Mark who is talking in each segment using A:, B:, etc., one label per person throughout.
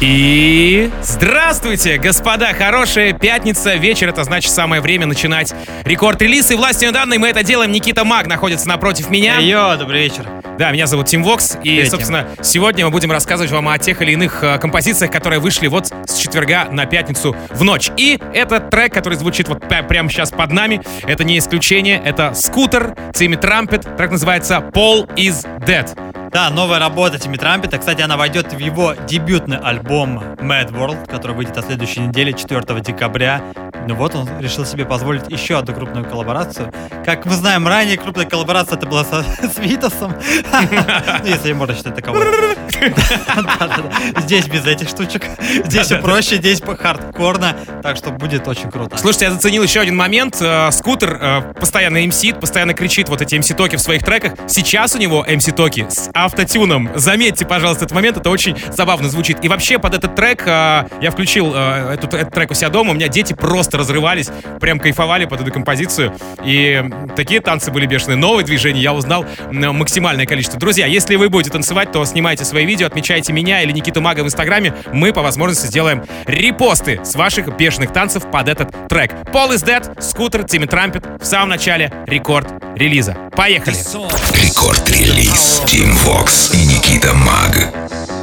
A: И здравствуйте, господа! Хорошая пятница, вечер, это значит самое время начинать рекорд-релиз. И властью данной мы это делаем. Никита Маг находится напротив меня.
B: Йо, добрый вечер.
A: Да, меня зовут Тим Вокс. И,
B: Привет,
A: собственно, сегодня мы будем рассказывать вам о тех или иных э, композициях, которые вышли вот с четверга на пятницу в ночь. И этот трек, который звучит вот пря- прямо сейчас под нами, это не исключение. Это «Скутер», Тимми Трампет. Трек называется «Paul is Dead».
B: Да, новая работа Тимми Трампета. Кстати, она войдет в его дебютный альбом Mad World, который выйдет на следующей неделе, 4 декабря. Ну вот он решил себе позволить еще одну крупную коллаборацию. Как мы знаем, ранее крупная коллаборация это была со- с Витасом. Ну, если можно считать таковой. Здесь без этих штучек. Здесь все проще, здесь хардкорно. Так что будет очень круто.
A: Слушайте, я заценил еще один момент. Э, Скутер э, постоянно мсит, постоянно кричит вот эти MC-токи в своих треках. Сейчас у него MC-токи с автотюном. Заметьте, пожалуйста, этот момент, это очень забавно звучит. И вообще под этот трек э, я включил э, этот, этот трек у себя дома, у меня дети просто разрывались, прям кайфовали под эту композицию. И такие танцы были бешеные. Новые движения я узнал максимальное количество. Друзья, если вы будете танцевать, то снимайте свои видео, отмечайте меня или Никиту Мага в Инстаграме. Мы по возможности сделаем репосты с ваших бешеных танцев под этот трек. Paul is Dead, Scooter, Timmy Trumpet в самом начале Record Release а. Поехали!
C: Record Release Tim Vox и Никита Маг.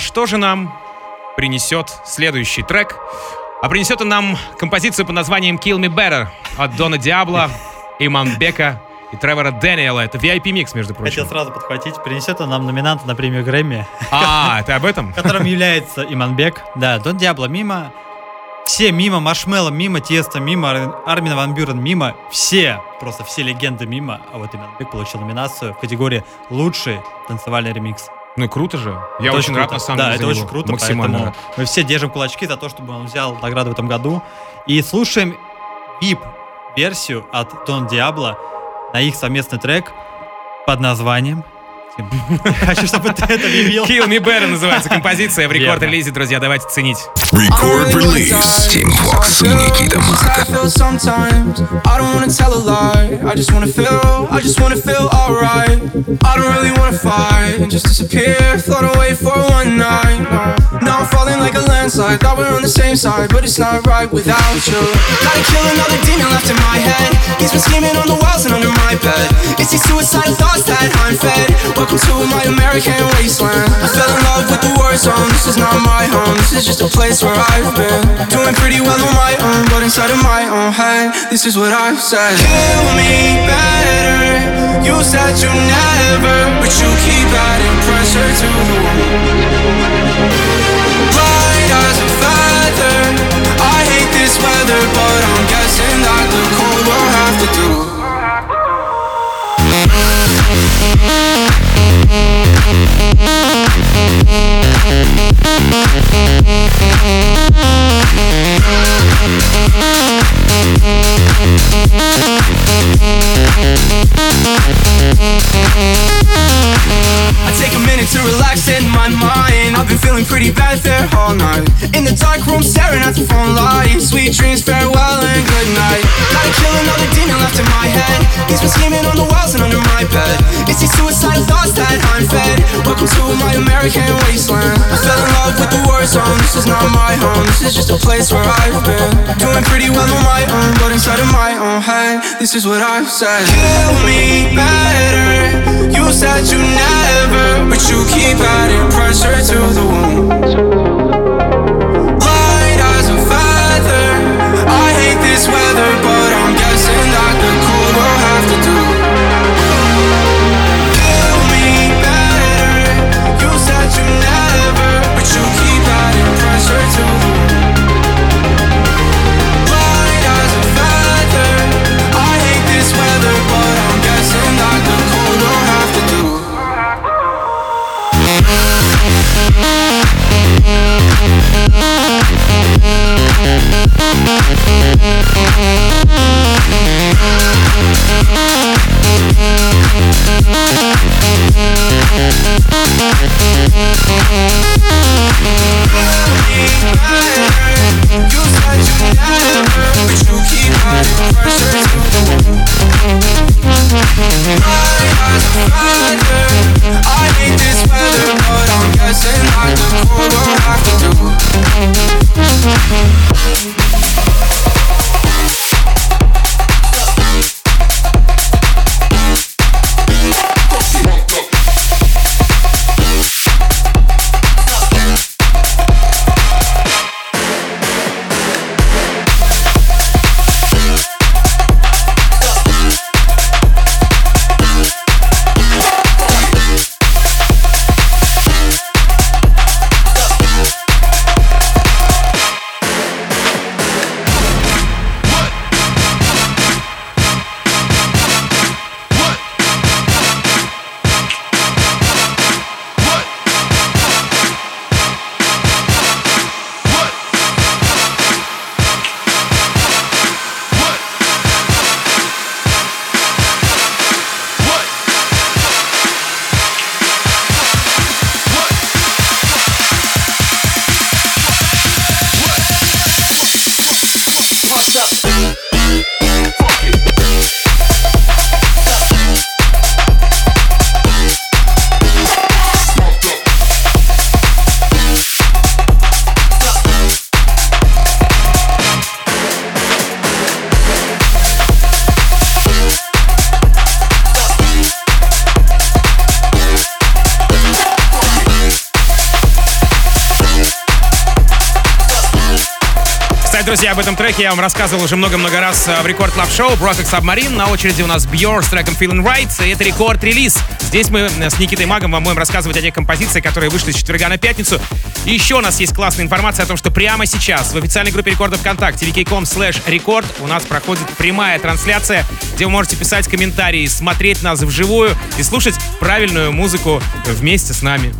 A: А что же нам принесет следующий трек? А принесет он нам композицию под названием Kill Me Better от Дона Диабло, Иманбека и Тревора Дэниела. Это VIP-микс, между прочим.
B: Хотел сразу подхватить. Принесет он нам номинанта на премию Грэмми,
A: А, ты об этом?
B: которым является Иманбек. Да, Дон Диабло мимо. Все мимо, Машмелло мимо, Теста мимо, Ар- Армин Ван Бюрен мимо. Все, просто все легенды мимо. А вот Иманбек получил номинацию в категории «Лучший танцевальный ремикс».
A: Ну и круто же. Я
B: Это
A: очень рад,
B: круто.
A: на самом
B: да,
A: деле,
B: это
A: за
B: очень круто,
A: Максимально
B: поэтому
A: рад.
B: мы все держим кулачки за то, чтобы он взял награду в этом году. И слушаем VIP-версию от Дон Диабло на их совместный трек под названием... Тим, я Хочу, чтобы ты это объявил.
A: Kill Me Better называется композиция в
B: Верно.
A: рекорд-релизе, друзья, давайте ценить.
C: Record release. Team Vox и Никита
D: I
C: Мак.
D: feel sometimes I don't wanna tell a lie. I just wanna feel, I just wanna feel alright. I don't really wanna fight and just disappear, float away for one night. Now I'm falling like a landslide. Thought we're on the same side, but it's not right without you. Gotta kill another demon left in my head. He's been scheming on the walls and under my bed. It's these suicidal thoughts that I'm fed. Welcome to my American wasteland. I fell in love with the war zone. This is not my home. This is just a place where I've been. Doing pretty well on my own, but inside of my own head, this is what I've said. Kill me better. You said you never, but you keep adding pressure to the. Light as a feather. I hate this weather, but I'm guessing that the cold will have to do. Thank take a minute to relax in my mind. I've been feeling pretty bad there all night. In the dark room, staring at the phone light. Sweet dreams, farewell and good night. Gotta kill another demon left in my head. He's been scheming on the walls and under my bed. It's these suicidal thoughts that I'm fed. Welcome to my American wasteland. I fell in love with the war zone. This is not my home. This is just a place where I've been. Doing pretty well on my own, but inside of my own head, this is what I've said. Kill me better. You said you never, but you keep adding pressure to the wound. Light as a feather. I hate this weather, but
A: я вам рассказывал уже много-много раз э, в Record Club Show. Brothers Submarine. На очереди у нас Björk с треком Feeling Right. И это Record Release. Здесь мы э, с Никитой Магом вам будем рассказывать о тех композициях, которые вышли с четверга на пятницу. И еще у нас есть классная информация о том, что прямо сейчас в официальной группе рекордов ВКонтакте vk.com slash Record у нас проходит прямая трансляция, где вы можете писать комментарии, смотреть нас вживую и слушать правильную музыку вместе с нами.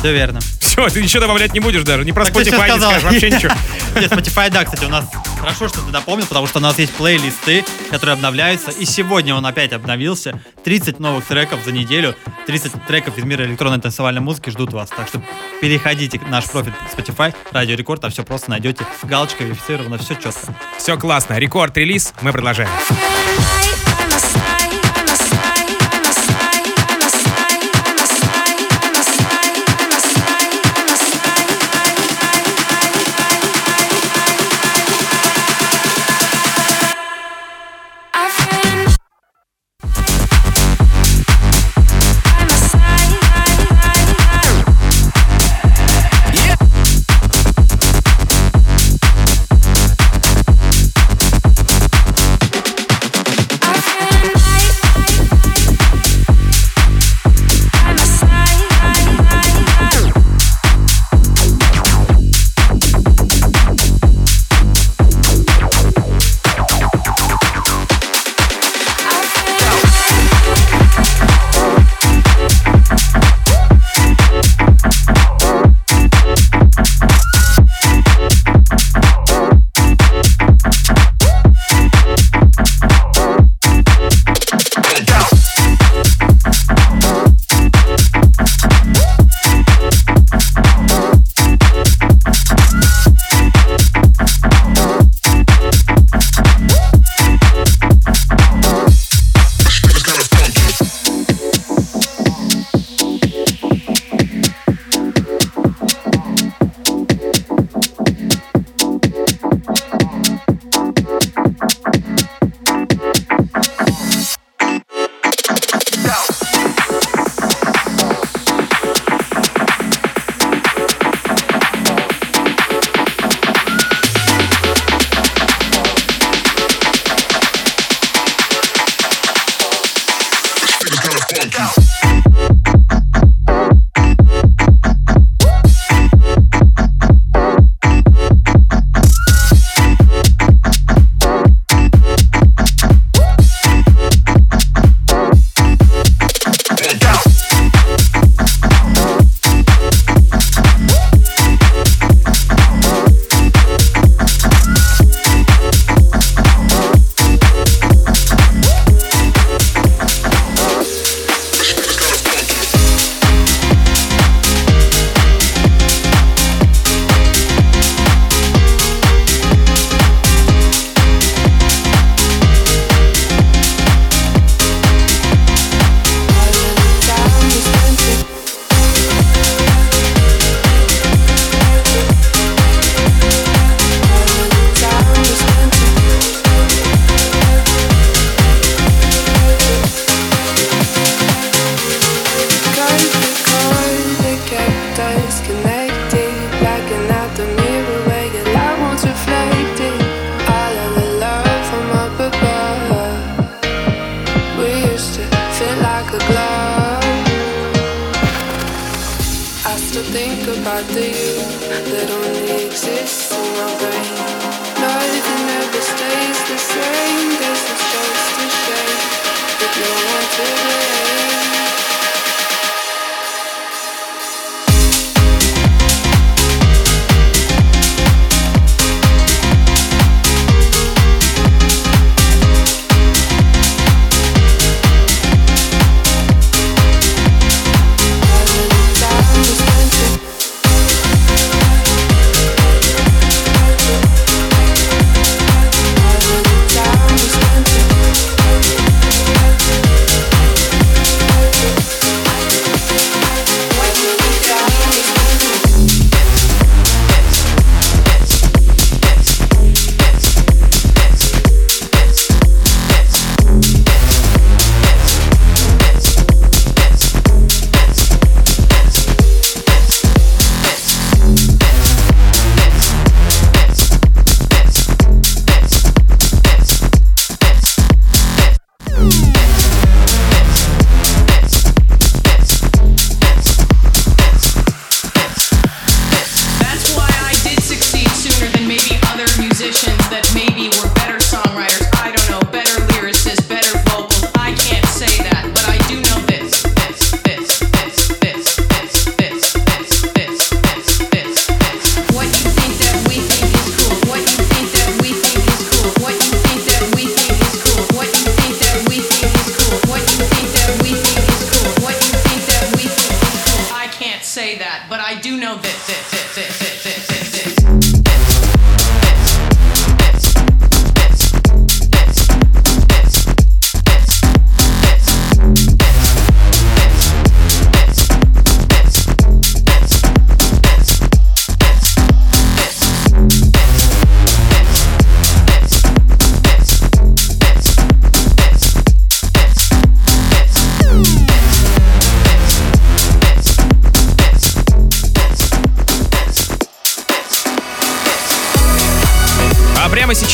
B: Все верно.
A: Все, ты ничего добавлять не будешь даже. Не про
B: Так ты всё
A: Spotify не
B: сказал.
A: скажешь, вообще ничего.
B: Нет, Spotify, да, кстати, у нас хорошо, что ты напомнил, потому что у нас есть плейлисты, которые обновляются. И сегодня он опять обновился. 30 новых треков за неделю. 30 треков из мира электронной танцевальной музыки ждут вас. Так что переходите в наш профиль Spotify, Радио Рекорд, там все просто найдете. Галочка верифицирована, все четко.
A: Все классно. Record Release. Мы продолжаем.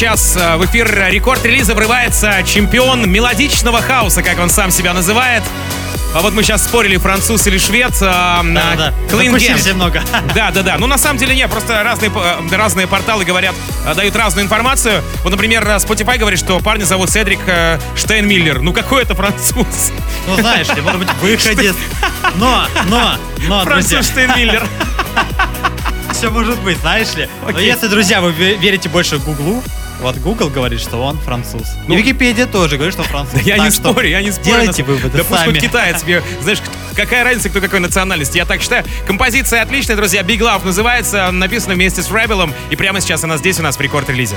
A: Сейчас э, в эфир рекорд релиза врывается чемпион мелодичного хаоса, как он сам себя называет. А вот мы сейчас спорили, француз или швед. а,
B: Да-да.
A: Clean
B: Закусились
A: Games.
B: немного.
A: Да, да, да. Ну, на самом деле, нет, просто разные, э, разные порталы говорят, э, дают разную информацию. Вот, например, Spotify говорит, что парня зовут Седрик Штейнмиллер. Ну, какой это француз?
B: Ну, знаешь ли, может быть, выходец. Но, но, но, друзья,
A: Француз Штейнмиллер.
B: все может быть, знаешь ли. Но
A: Окей.
B: если, друзья, вы ве- верите больше Гуглу, вот Google говорит, что он француз.
A: Ну,
B: И Википедия тоже говорит, что он француз.
A: Я не спорю, я не спорю.
B: Делайте выводы
A: Да пусть
B: сами.
A: хоть китаец знаешь, какая разница, кто какой национальности. Я так считаю. Композиция отличная, друзья. Big Love называется, написана вместе с Rebel. И прямо сейчас она здесь у нас в рекорд-релизе.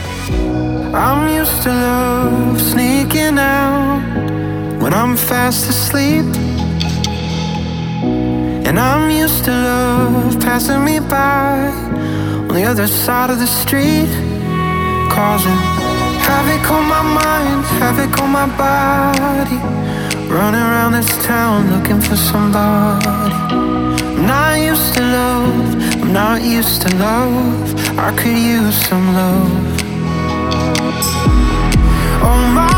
E: I'm used to love sneaking out when I'm fast asleep. And I'm used to love passing me by on the other side of the street. Causing havoc on my mind, havoc on my body. Running around this town looking for somebody. I'm not used to love, I'm not used to love. I could use some love. Oh my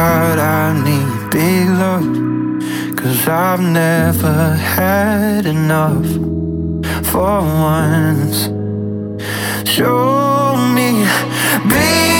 E: god, I need big love. Cause I've never had enough for once. Show me big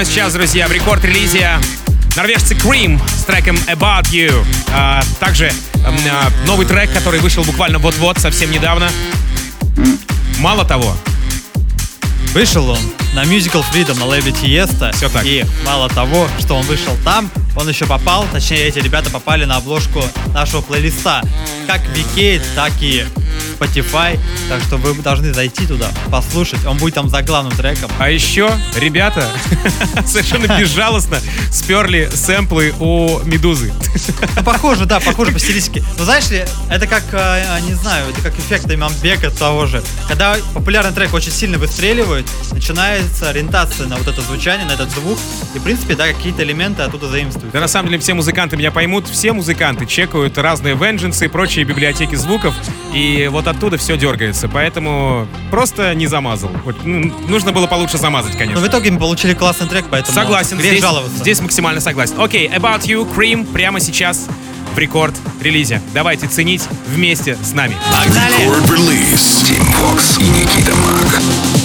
A: прямо сейчас, друзья, в Record Release норвежцы Cream с треком About You. А, также а, новый трек, который вышел буквально вот-вот, совсем недавно. Мало того,
B: Вышел он на Musical Freedom на лейбле Tiësto.
A: Всё так.
B: И мало того, что он вышел там, он еще попал, точнее эти ребята попали на обложку нашего плейлиста. Как Викейт, так и Spotify. Так что вы должны зайти туда, послушать. Он будет там за главным треком.
A: А еще ребята совершенно безжалостно сперли сэмплы у Медузы.
B: Ну, похоже, да, похоже по стилистике. Но знаешь ли, это как, э, не знаю, это как эффект имамбека того же. Когда популярный трек очень сильно выстреливает, начинается ориентация на вот это звучание, на этот звук. И, в принципе, да, какие-то элементы оттуда заимствуют.
A: Да на самом деле все музыканты меня поймут, все музыканты чекают разные Vengeance и прочие библиотеки звуков, и вот оттуда все дергается, поэтому просто не замазал. Вот, ну, нужно было получше замазать,
B: Но
A: конечно.
B: в итоге мы получили классный трек, поэтому
A: Согласен, здесь,
B: жаловаться.
A: здесь максимально согласен. Окей, About You, Cream, прямо сейчас в рекорд-релизе. Давайте ценить вместе с нами.
B: Погнали!
C: Release. Team Vox и Никита Мак.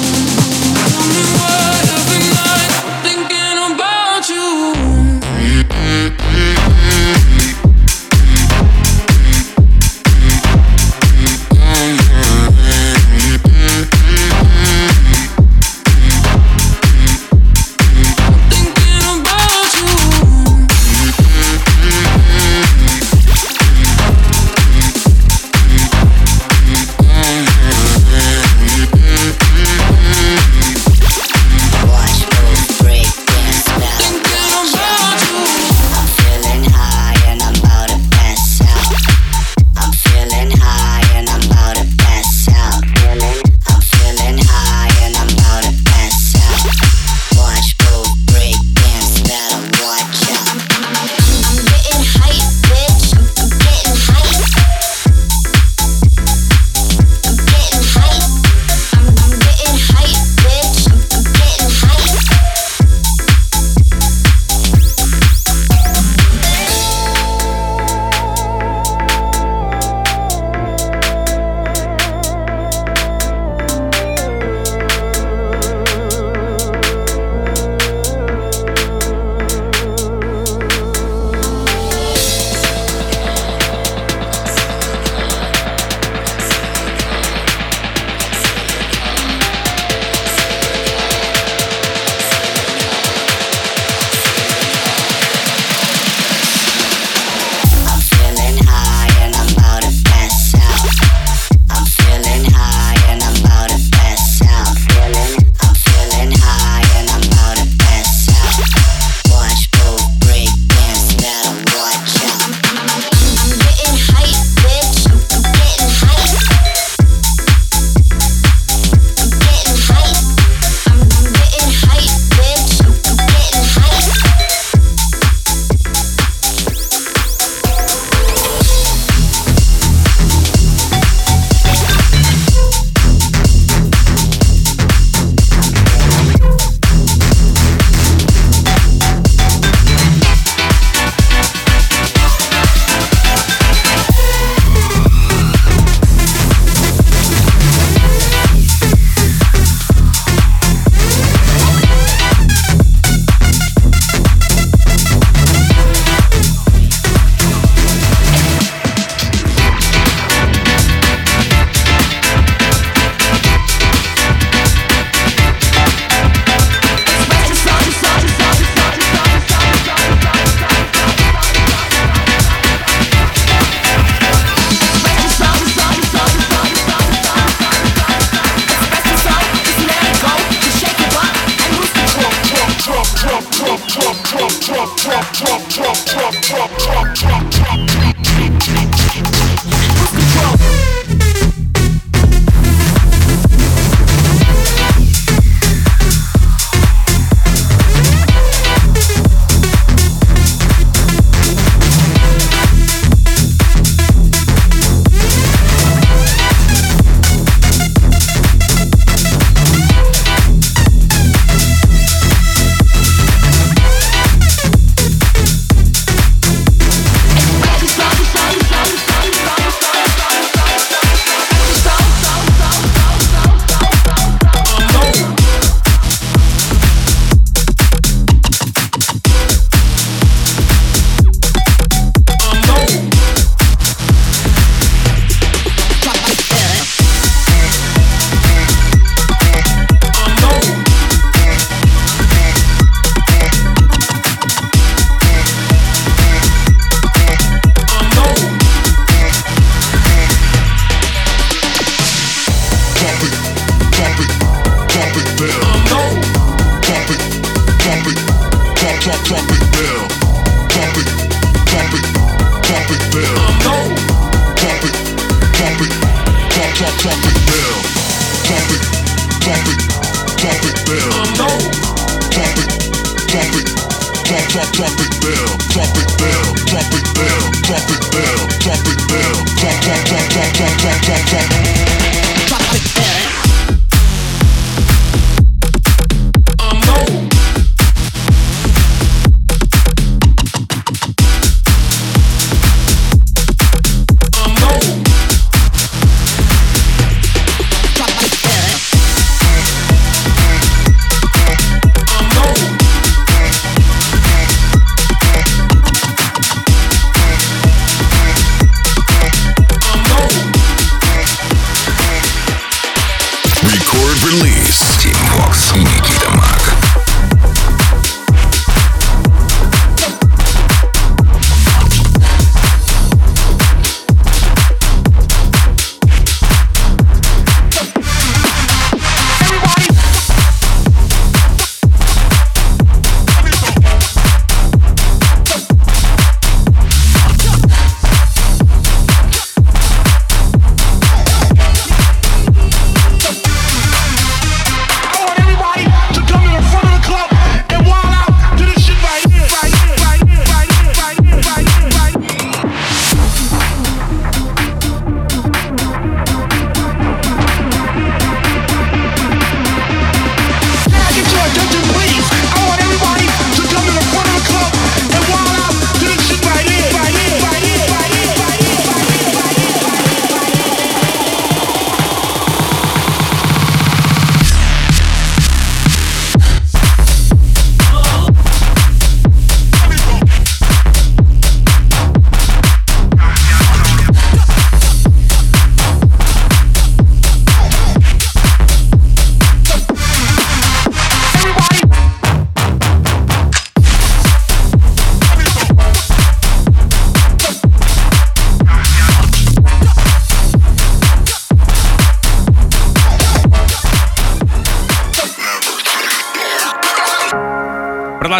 F: drop, drop it.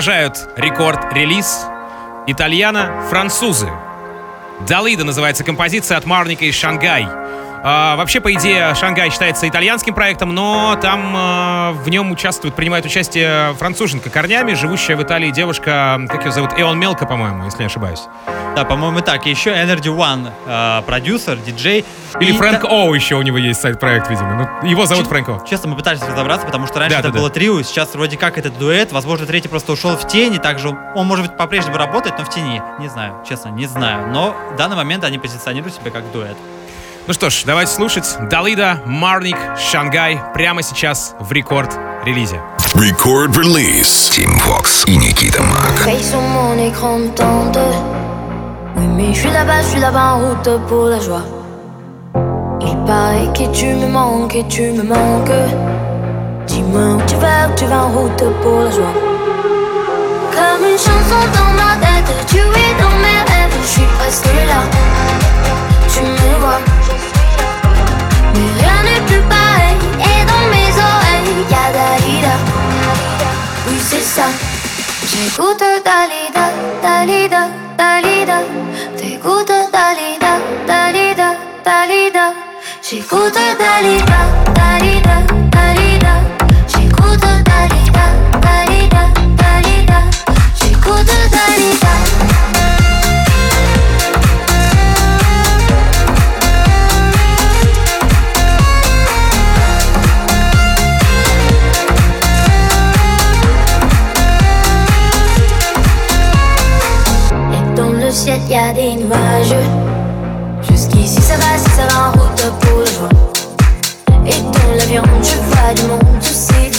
A: Продолжают рекорд-релиз итальяно-французы. Далида называется композиция от Марника из Шангай. А, вообще, по идее, Шангай считается итальянским проектом, но там а, в нем участвует, принимает участие француженка корнями, живущая в Италии девушка, как ее зовут, Эон Мелко, по-моему, если не ошибаюсь.
B: Да, по-моему, так. И еще Energy One, э, продюсер, диджей.
A: Или
B: И
A: Фрэнк
B: та-
A: Оу еще у него есть сайт-проект, видимо. Ну, его зовут Фрэнк Оу.
B: Честно, мы пытались разобраться, потому что раньше
A: Да,
B: это
A: да,
B: было
A: да.
B: трио, сейчас вроде как это дуэт. Возможно, третий просто ушел в тень, и также он, может быть, по-прежнему работает, но в тени. Не знаю, честно, не знаю. Но в данный момент они позиционируют себя как дуэт.
A: Ну что ж, давайте слушать. Далида, Марник, Шангай прямо сейчас в рекорд-релизе.
C: Record release. Team Vox и Никита Мак.
G: Veille sur mon écran me tente. Oui, mais je suis là-bas, je suis là-bas en route pour la joie. Il paraît que tu me manques, et tu me manques. Dis-moi où tu vas, où tu vas en route pour la joie. Comme une chanson dans ma tête, tu es dans mes rêves, je suis presque là. Tu me vois, 嫌だ。美味しさ仕事だりだだりだだりだ。手事だりだだりだだりだ。仕事だりだ。Des nuages. Jusqu'ici ça va, si ça va en route pour le joie Et dans l'avion je vois du monde, tous ces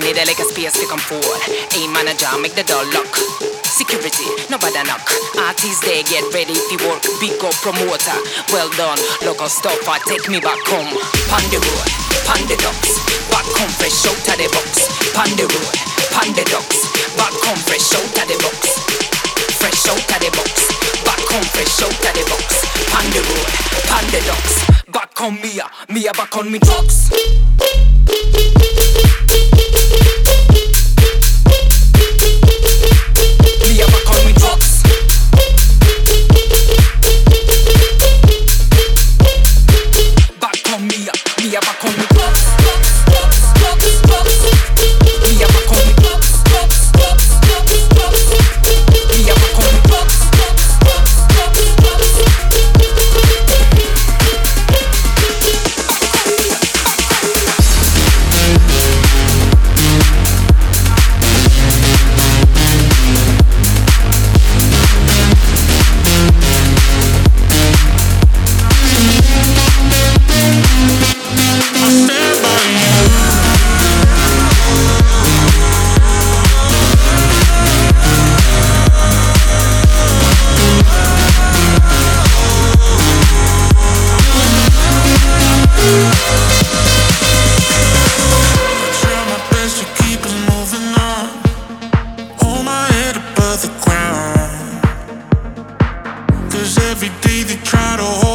G: Me
H: need a space to come forward. A manager, make the door lock. Security, nobody knock. Artists they get ready to work. Big up promoter, well done. Local stuffer, take me back home. Panda road, panda ducks. Back home fresh out of the box. Panda road, panda ducks. Back home fresh out of the box fresh out of the box. Back home, fresh out of the box. Panda road, panda ducks. Back on Mia, Mia back on me drugs. yeah, back on
I: we drops. day they try to
G: hold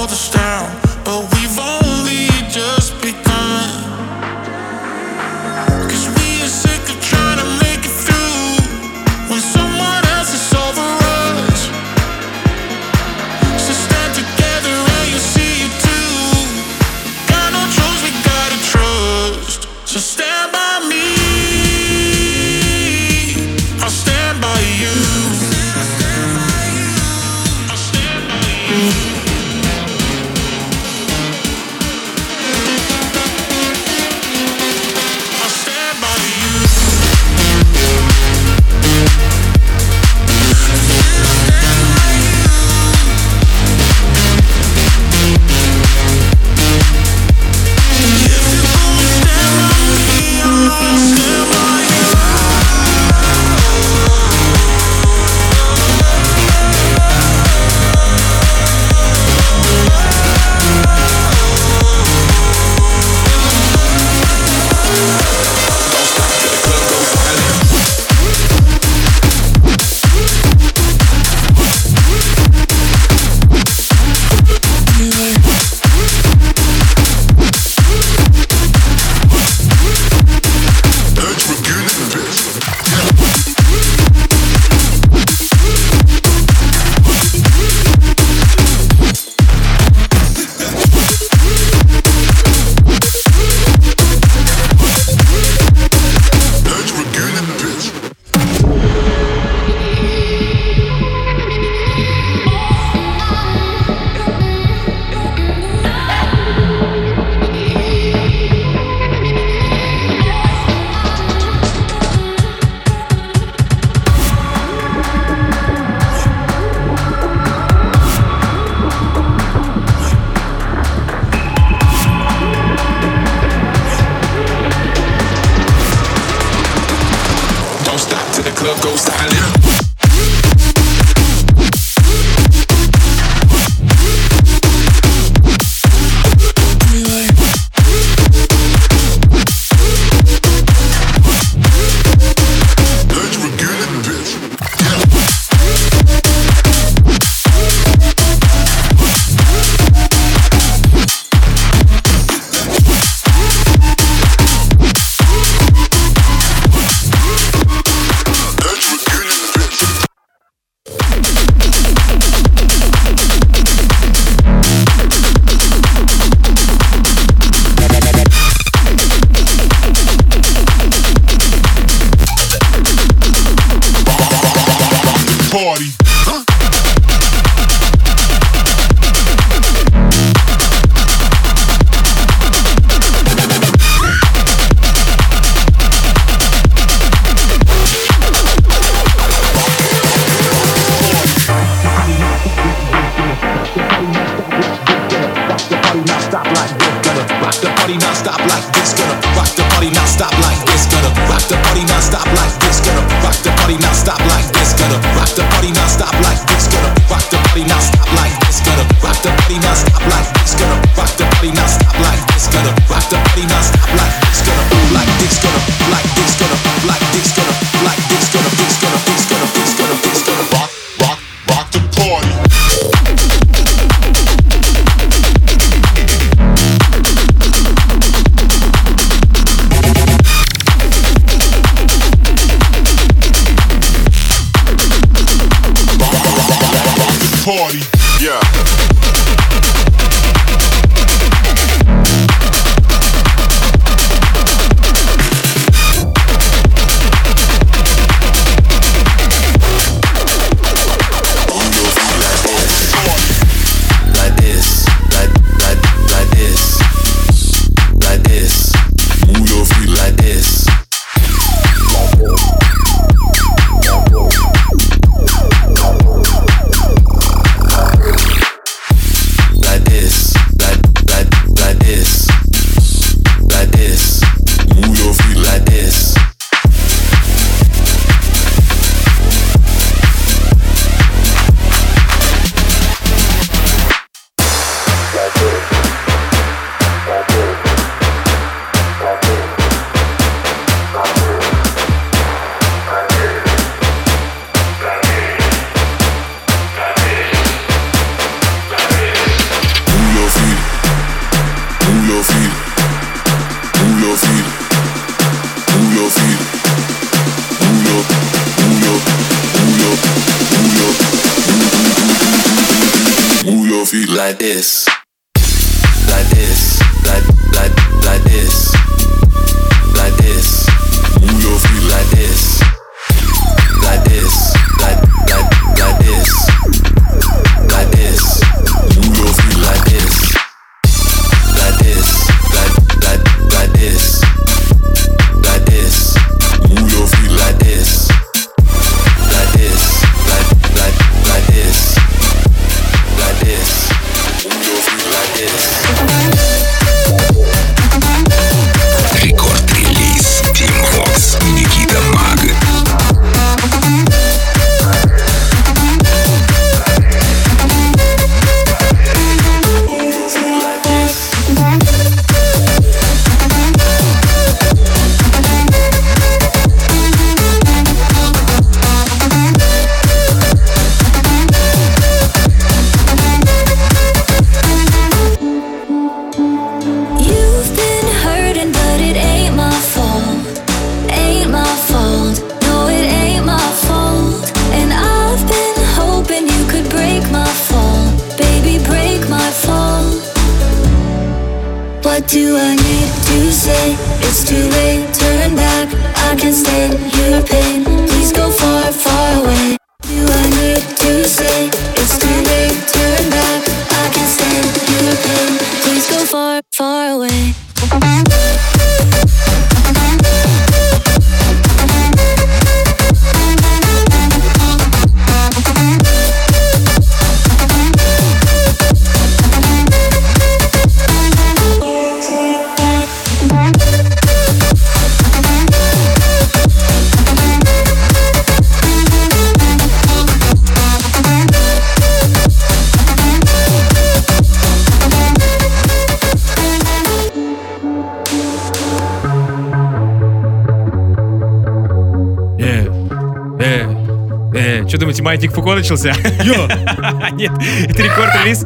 G: балкон начался. Нет, это рекорд-релиз.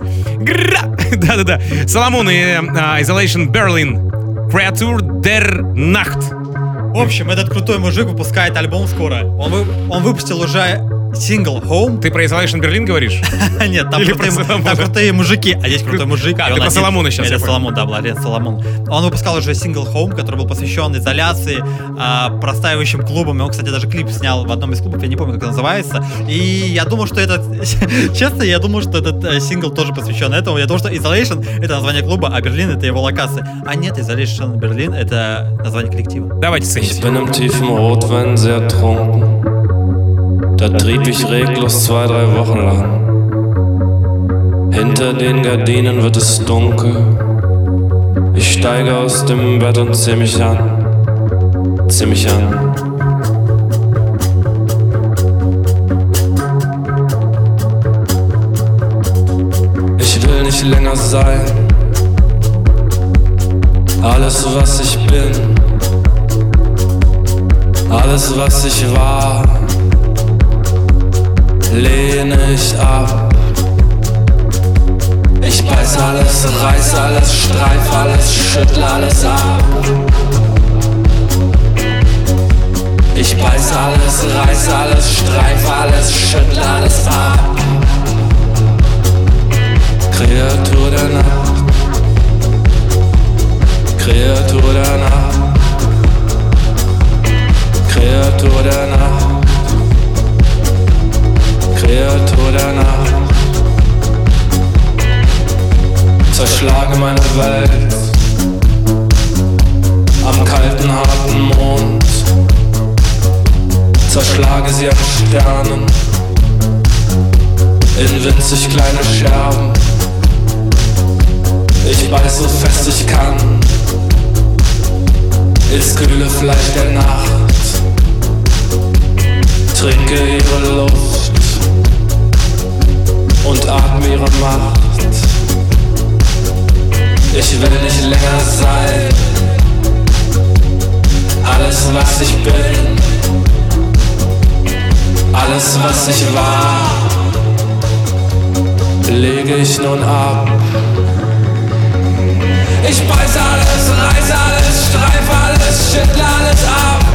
G: Да-да-да. Соломон и а, Isolation Berlin. Creature der Nacht.
B: В общем, этот крутой мужик выпускает альбом скоро. Он, вы, он выпустил уже Сингл Home.
G: Ты про Isolation Berlin говоришь?
B: Нет, там крутые, там крутые мужики, а здесь крутой мужик.
G: А, ты про
B: один...
G: Соломона сейчас.
B: Это Соломон, да, Владимир Соломон. Он выпускал уже сингл Home, который был посвящен изоляции, э, простаивающим клубам. И он, кстати, даже клип снял в одном из клубов, я не помню, как он называется. И я думал, что этот... Честно, я думал, что этот э, сингл тоже посвящен этому. Я думал, что Isolation — это название клуба, а Берлин — это его локация. А нет, Isolation Берлин — это название коллектива.
G: Давайте цените.
J: Da trieb ich reglos zwei, drei Wochen lang. Hinter den Gardinen wird es dunkel. Ich steige aus dem Bett und zieh mich an. Zieh mich an. Ich will nicht länger sein. Alles, was ich bin. Alles, was ich war Lehne ich ab. Ich beiß alles, reiß alles, streif alles, schüttel alles ab. Ich beiß alles, reiß alles, streif alles, schüttel alles ab. Kreatur der Nacht. Kreatur der Nacht. Kreatur der Nacht. Kreatur der Nacht. Zerschlage meine Welt am kalten, harten Mond. Zerschlage sie an Sternen in winzig kleine Scherben. Ich beiß so fest ich kann ins kühle Fleisch der Nacht. Trinke ihre Luft und atme ihre Macht. Ich will nicht länger sein. Alles, was ich bin, alles, was ich war, lege ich nun ab. Ich beiß alles, reiß alles, streif alles, schüttle alles ab.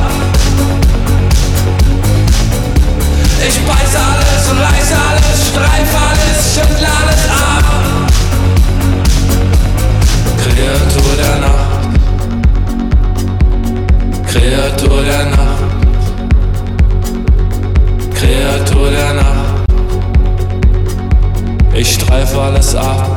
J: Ich beiß alles, reiß alles, streif alles, schüttle alles ab. Kreatur der Nacht. Kreatur der Nacht. Kreatur der Nacht. Ich streife alles ab.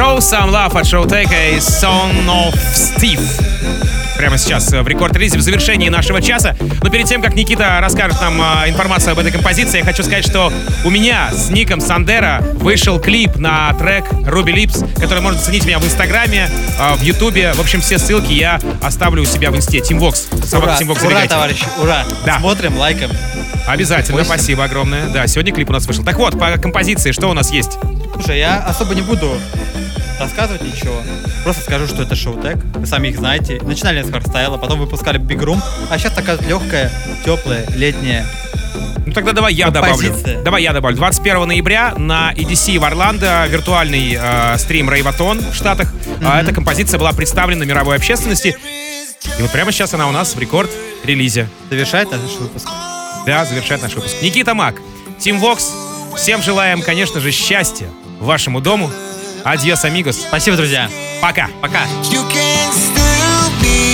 A: Show Some Love от Showtake и Son of Steve. Прямо сейчас в рекорд-релизе в завершении нашего часа. Но перед тем, как Никита расскажет нам э, информацию об этой композиции, я хочу сказать, что у меня с ником Сандера вышел клип на трек Ruby Lips, который можно ценить меня в Инстаграме, э, в Ютубе. В общем, все ссылки я оставлю у себя в Инсте. Teamvox. Собака
B: Ура,
A: Teamvox,
B: ура, товарищи, ура.
A: Да.
B: Смотрим, лайкаем.
A: Обязательно,
B: Восемь.
A: спасибо огромное. Да, сегодня клип у нас вышел. Так вот, по композиции, что у нас есть?
B: Слушай, я особо не буду рассказывать ничего. Просто скажу, что это Showtek. Вы сами их знаете. Начинали с хардстайла, потом выпускали Big Room, а сейчас такая легкая, теплая, летняя.
A: Ну тогда давай я добавлю.
B: Композиция.
A: Давай я добавлю. 21 ноября на EDC в Орландо виртуальный э, стрим Rave-а-тон в Штатах. А эта композиция была представлена мировой общественности. И вот прямо сейчас она у нас в Record Release.
B: Завершает наш выпуск.
A: Да, завершает наш выпуск. Никита Мак, Тим Вокс. Всем желаем, конечно же, счастья вашему дому. Адьос, амигос.
B: Спасибо, друзья.
A: Пока.
B: Пока.
E: You can still be